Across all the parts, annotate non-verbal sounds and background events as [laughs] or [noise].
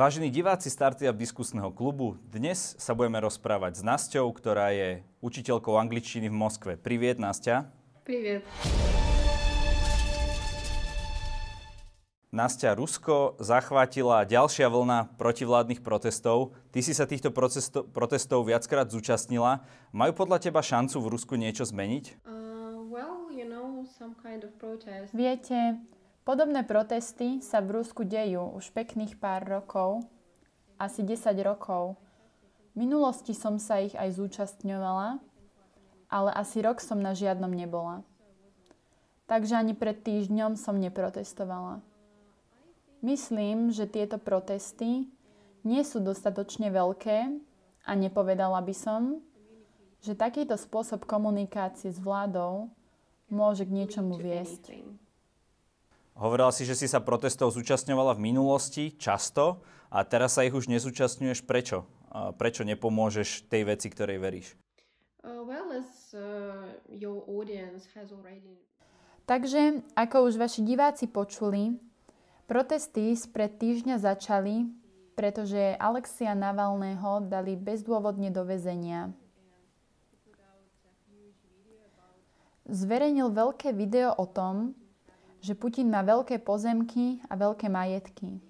Vážení diváci Startup diskusného klubu, dnes sa budeme rozprávať s Nasťou, ktorá je učiteľkou angličtiny v Moskve. Priviet, Nastia. Priviet. Nastia, Rusko zachvátila ďalšia vlna protivládnych protestov. Ty si sa týchto protestov viackrát zúčastnila. Majú podľa teba šancu v Rusku niečo zmeniť? Uh, well, you know, some kind of protest. Viete, Podobné protesty sa v Rusku dejú už pekných pár rokov, asi 10 rokov. V minulosti som sa ich aj zúčastňovala, ale asi rok som na žiadnom nebola. Takže ani pred týždňom som neprotestovala. Myslím, že tieto protesty nie sú dostatočne veľké a nepovedala by som, že takýto spôsob komunikácie s vládou môže k niečomu viesť. Hovorila si, že si sa protestov zúčastňovala v minulosti často a teraz sa ich už nezúčastňuješ. Prečo? Prečo nepomôžeš tej veci, ktorej veríš? Uh, well, as, uh, your audience has already... Takže, ako už vaši diváci počuli, protesty spred týždňa začali, pretože Alexia Navalného dali bezdôvodne do väzenia. Zverejnil veľké video o tom, že Putin má veľké pozemky a veľké majetky.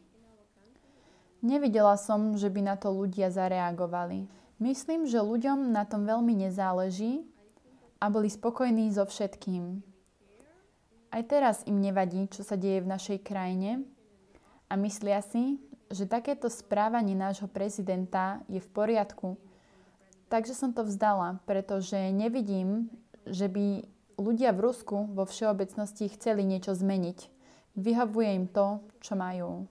Nevidela som, že by na to ľudia zareagovali. Myslím, že ľuďom na tom veľmi nezáleží a boli spokojní so všetkým. Aj teraz im nevadí, čo sa deje v našej krajine a myslia si, že takéto správanie nášho prezidenta je v poriadku. Takže som to vzdala, pretože nevidím, že by ľudia v Rusku vo všeobecnosti chceli niečo zmeniť. Vyhovuje im to, čo majú.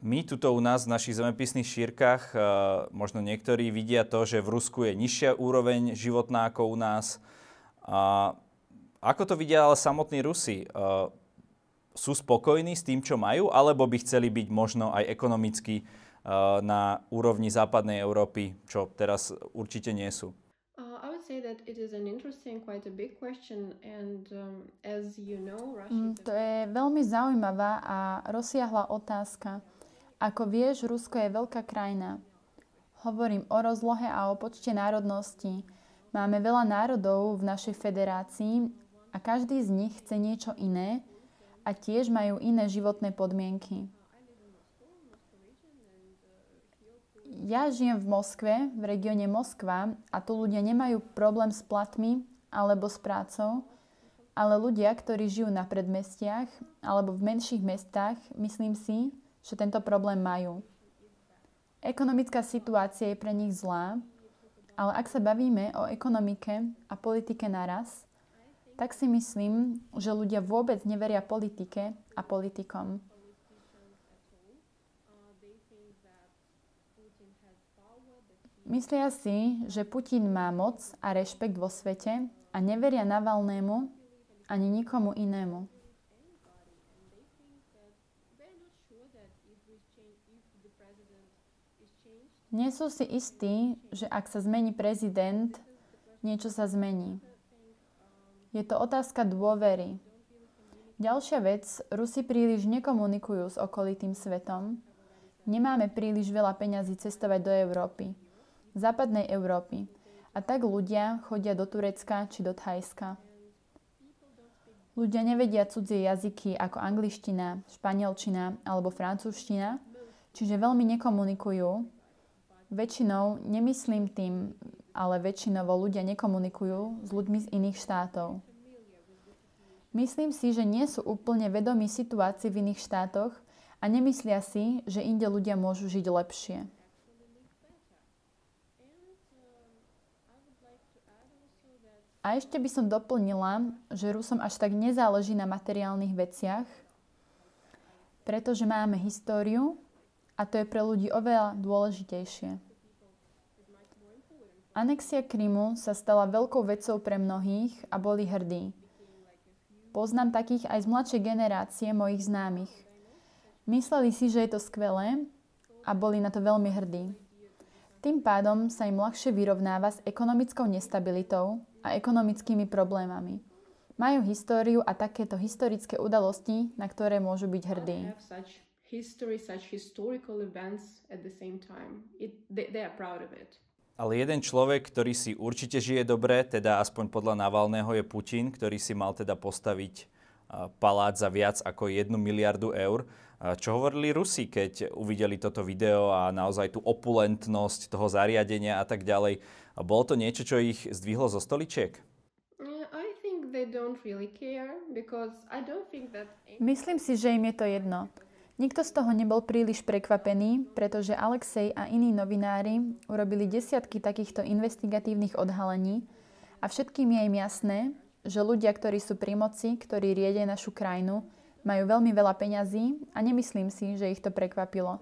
My tuto u nás v našich zemepisných šírkach, eh, možno niektorí vidia to, že v Rusku je nižšia úroveň životná ako u nás. A ako to vidia ale samotní Rusi? Eh, sú spokojní s tým, čo majú, alebo by chceli byť možno aj ekonomicky na úrovni západnej Európy, čo teraz určite nie sú? Uh, um, mm, to je veľmi zaujímavá a rozsiahla otázka. Ako vieš, Rusko je veľká krajina. Hovorím o rozlohe a o počte národností. Máme veľa národov v našej federácii a každý z nich chce niečo iné a tiež majú iné životné podmienky. Ja žijem v Moskve, v regióne Moskva a tu ľudia nemajú problém s platmi alebo s prácou, ale ľudia, ktorí žijú na predmestiach alebo v menších mestách, myslím si, že tento problém majú. Ekonomická situácia je pre nich zlá, ale ak sa bavíme o ekonomike a politike naraz, tak si myslím, že ľudia vôbec neveria politike a politikom. Myslia si, že Putin má moc a rešpekt vo svete a neveria Navalnému ani nikomu inému. Nie sú si istí, že ak sa zmení prezident, niečo sa zmení. Je to otázka dôvery. Ďalšia vec, Rusi príliš nekomunikujú s okolitým svetom. Nemáme príliš veľa peňazí cestovať do Európy západnej Európy. A tak ľudia chodia do Turecka či do Thajska. Ľudia nevedia cudzie jazyky ako angličtina, španielčina alebo francúzština, čiže veľmi nekomunikujú. Väčšinou, nemyslím tým, ale väčšinovo ľudia nekomunikujú s ľuďmi z iných štátov. Myslím si, že nie sú úplne vedomí situácii v iných štátoch a nemyslia si, že inde ľudia môžu žiť lepšie. A ešte by som doplnila, že Rusom až tak nezáleží na materiálnych veciach, pretože máme históriu a to je pre ľudí oveľa dôležitejšie. Anexia Krymu sa stala veľkou vecou pre mnohých a boli hrdí. Poznám takých aj z mladšej generácie mojich známych. Mysleli si, že je to skvelé a boli na to veľmi hrdí. Tým pádom sa im ľahšie vyrovnáva s ekonomickou nestabilitou a ekonomickými problémami. Majú históriu a takéto historické udalosti, na ktoré môžu byť hrdí. Ale jeden človek, ktorý si určite žije dobre, teda aspoň podľa Navalného je Putin, ktorý si mal teda postaviť palác za viac ako 1 miliardu eur. Čo hovorili Rusi, keď uvideli toto video a naozaj tú opulentnosť toho zariadenia a tak ďalej? A bolo to niečo, čo ich zdvihlo zo stoličiek? Myslím si, že im je to jedno. Nikto z toho nebol príliš prekvapený, pretože Alexej a iní novinári urobili desiatky takýchto investigatívnych odhalení a všetkým je im jasné, že ľudia, ktorí sú pri moci, ktorí riedia našu krajinu, majú veľmi veľa peňazí a nemyslím si, že ich to prekvapilo.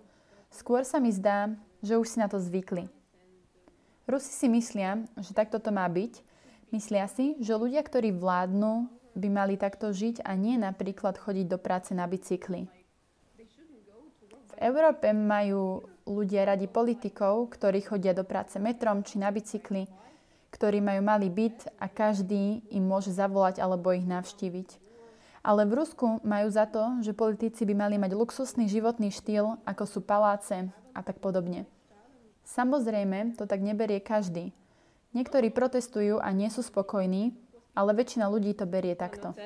Skôr sa mi zdá, že už si na to zvykli. Rusi si myslia, že takto to má byť. Myslia si, že ľudia, ktorí vládnu, by mali takto žiť a nie napríklad chodiť do práce na bicykli. V Európe majú ľudia radi politikov, ktorí chodia do práce metrom či na bicykli, ktorí majú malý byt a každý im môže zavolať alebo ich navštíviť. Ale v Rusku majú za to, že politici by mali mať luxusný životný štýl, ako sú paláce a tak podobne. Samozrejme, to tak neberie každý. Niektorí protestujú a nie sú spokojní, ale väčšina ľudí to berie takto.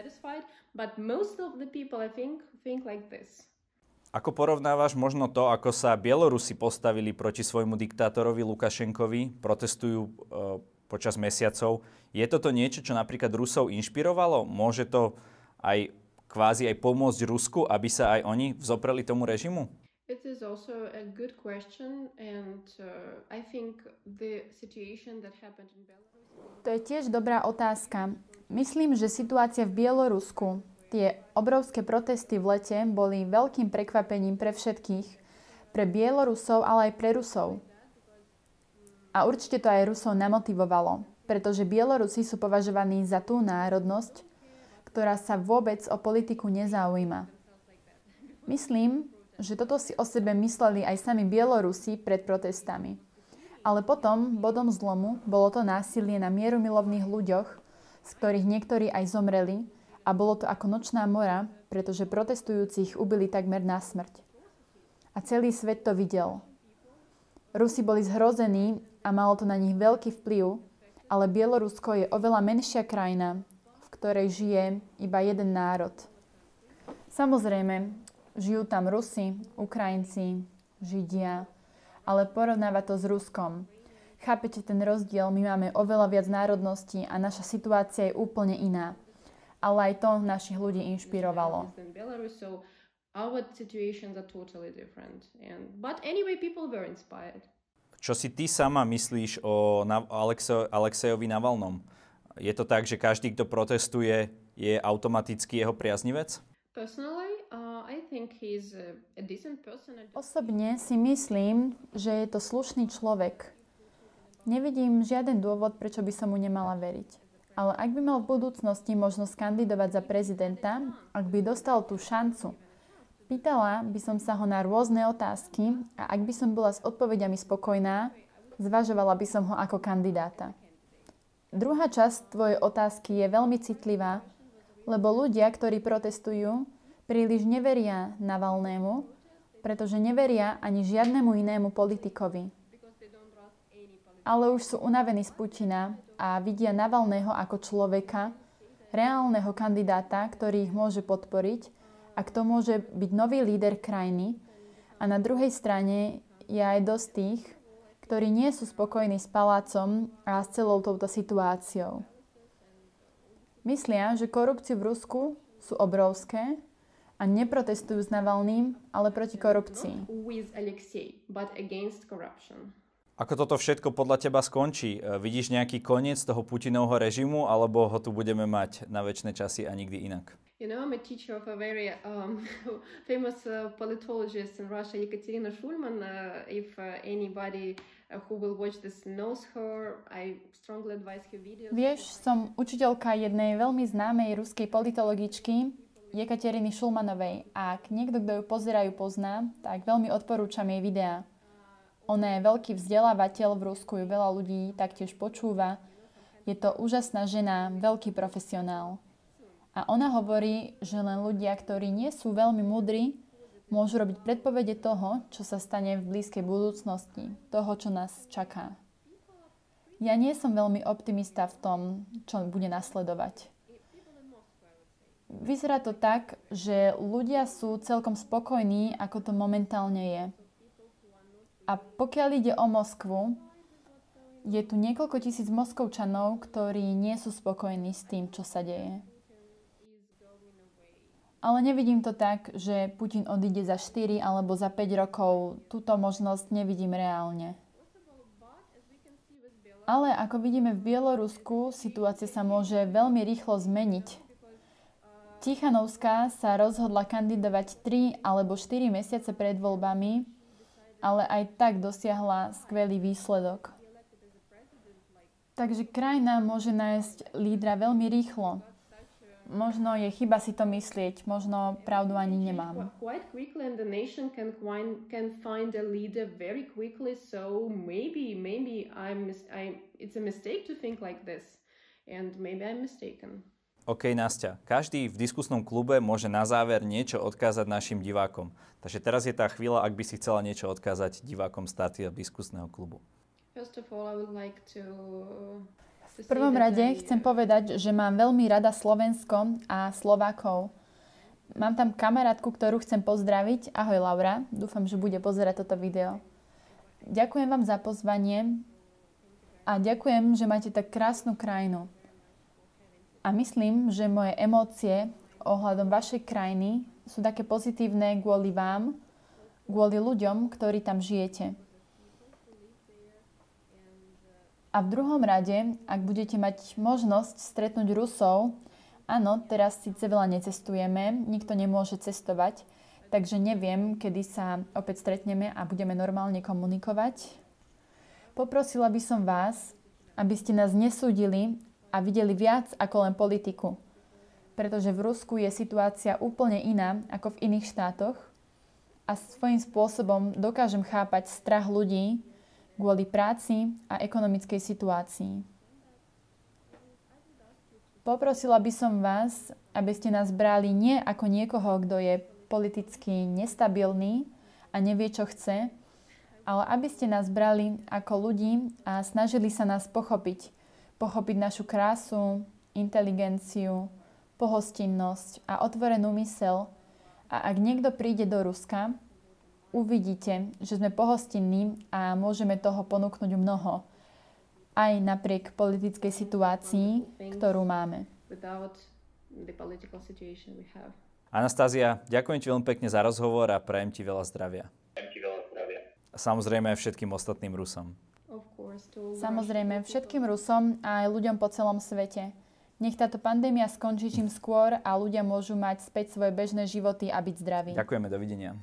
Ako porovnávaš možno to, ako sa Bielorusi postavili proti svojmu diktátorovi Lukašenkovi, protestujú e, počas mesiacov. Je toto niečo, čo napríklad Rusov inšpirovalo? Môže to aj kvázi aj pomôcť Rusku, aby sa aj oni vzopreli tomu režimu? It is also a good question, and uh, I think the situation that happened in Belarus. To je tiež dobrá otázka. Myslím, že situácia v Bielorusku, tie obrovské protesty v lete boli veľkým prekvapením pre všetkých. Pre Bielorusov, ale aj pre Rusov. A určite to aj Rusov namotivovalo, pretože Bielorusi sú považovaní za tú národnosť, ktorá sa vôbec o politiku nezaujíma. Myslím, že toto si o sebe mysleli aj sami Bielorusi pred protestami. Ale potom, bodom zlomu, bolo to násilie na mierumilovných ľuďoch, z ktorých niektorí aj zomreli a bolo to ako nočná mora, pretože protestujúcich ubili takmer na smrť. A celý svet to videl. Rusi boli zhrození a malo to na nich veľký vplyv, ale Bielorusko je oveľa menšia krajina, v ktorej žije iba jeden národ. Samozrejme, žijú tam Rusi, Ukrajinci, Židia, ale porovnáva to s Ruskom. Chápete ten rozdiel? My máme oveľa viac národností a naša situácia je úplne iná. Ale aj to našich ľudí inšpirovalo. Čo si ty sama myslíš o Na- Alexe- Alexejovi Navalnom? Je to tak, že každý, kto protestuje, je automaticky jeho priaznivec? Personally, Osobne si myslím, že je to slušný človek. Nevidím žiaden dôvod, prečo by som mu nemala veriť. Ale ak by mal v budúcnosti možnosť kandidovať za prezidenta, ak by dostal tú šancu, pýtala by som sa ho na rôzne otázky a ak by som bola s odpovediami spokojná, zvažovala by som ho ako kandidáta. Druhá časť tvojej otázky je veľmi citlivá, lebo ľudia, ktorí protestujú, príliš neveria Navalnému, pretože neveria ani žiadnemu inému politikovi. Ale už sú unavení z Putina a vidia Navalného ako človeka, reálneho kandidáta, ktorý ich môže podporiť a kto môže byť nový líder krajiny. A na druhej strane je aj dosť tých, ktorí nie sú spokojní s palácom a s celou touto situáciou. Myslia, že korupciu v Rusku sú obrovské a neprotestujú s Navalným, ale proti korupcii. Ako toto všetko podľa teba skončí? E, Vidíš nejaký koniec toho Putinovho režimu, alebo ho tu budeme mať na väčšie časy a nikdy inak? You know, I'm a teacher of a very um, [laughs] famous uh, politologist in Russia, Ekaterina Shulman. Uh, if uh, anybody uh, who will watch this knows her, I strongly advise her videos. Vieš, som učiteľka jednej veľmi známej ruskej politologičky, Jekateriny Šulmanovej. Ak niekto, kto ju pozerajú, pozná, tak veľmi odporúčam jej videá. Ona je veľký vzdelávateľ v Rusku, ju veľa ľudí taktiež počúva. Je to úžasná žena, veľký profesionál. A ona hovorí, že len ľudia, ktorí nie sú veľmi múdri, môžu robiť predpovede toho, čo sa stane v blízkej budúcnosti, toho, čo nás čaká. Ja nie som veľmi optimista v tom, čo bude nasledovať. Vyzerá to tak, že ľudia sú celkom spokojní, ako to momentálne je. A pokiaľ ide o Moskvu, je tu niekoľko tisíc Moskovčanov, ktorí nie sú spokojní s tým, čo sa deje. Ale nevidím to tak, že Putin odíde za 4 alebo za 5 rokov. Túto možnosť nevidím reálne. Ale ako vidíme v Bielorusku, situácia sa môže veľmi rýchlo zmeniť. Tichanovská sa rozhodla kandidovať 3 alebo 4 mesiace pred voľbami, ale aj tak dosiahla skvelý výsledok. Takže krajina môže nájsť lídra veľmi rýchlo. Možno je chyba si to myslieť, možno pravdu ani nemám. And maybe I'm mistaken. OK, Nastia, každý v diskusnom klube môže na záver niečo odkázať našim divákom. Takže teraz je tá chvíľa, ak by si chcela niečo odkázať divákom státy a diskusného klubu. First of all, I would like to v prvom rade chcem povedať, že mám veľmi rada Slovensko a Slovákov. Mám tam kamarátku, ktorú chcem pozdraviť. Ahoj Laura, dúfam, že bude pozerať toto video. Ďakujem vám za pozvanie a ďakujem, že máte tak krásnu krajinu. A myslím, že moje emócie ohľadom vašej krajiny sú také pozitívne kvôli vám, kvôli ľuďom, ktorí tam žijete. A v druhom rade, ak budete mať možnosť stretnúť Rusov, áno, teraz síce veľa necestujeme, nikto nemôže cestovať, takže neviem, kedy sa opäť stretneme a budeme normálne komunikovať. Poprosila by som vás, aby ste nás nesúdili a videli viac ako len politiku. Pretože v Rusku je situácia úplne iná ako v iných štátoch a svojím spôsobom dokážem chápať strach ľudí, kvôli práci a ekonomickej situácii. Poprosila by som vás, aby ste nás brali nie ako niekoho, kto je politicky nestabilný a nevie, čo chce, ale aby ste nás brali ako ľudí a snažili sa nás pochopiť. Pochopiť našu krásu, inteligenciu, pohostinnosť a otvorenú mysel. A ak niekto príde do Ruska, uvidíte, že sme pohostinní a môžeme toho ponúknuť mnoho, aj napriek politickej situácii, ktorú máme. Anastázia, ďakujem ti veľmi pekne za rozhovor a prajem ti veľa zdravia. Samozrejme aj všetkým ostatným Rusom. Samozrejme všetkým Rusom a aj ľuďom po celom svete. Nech táto pandémia skončí čím skôr a ľudia môžu mať späť svoje bežné životy a byť zdraví. Ďakujeme, dovidenia.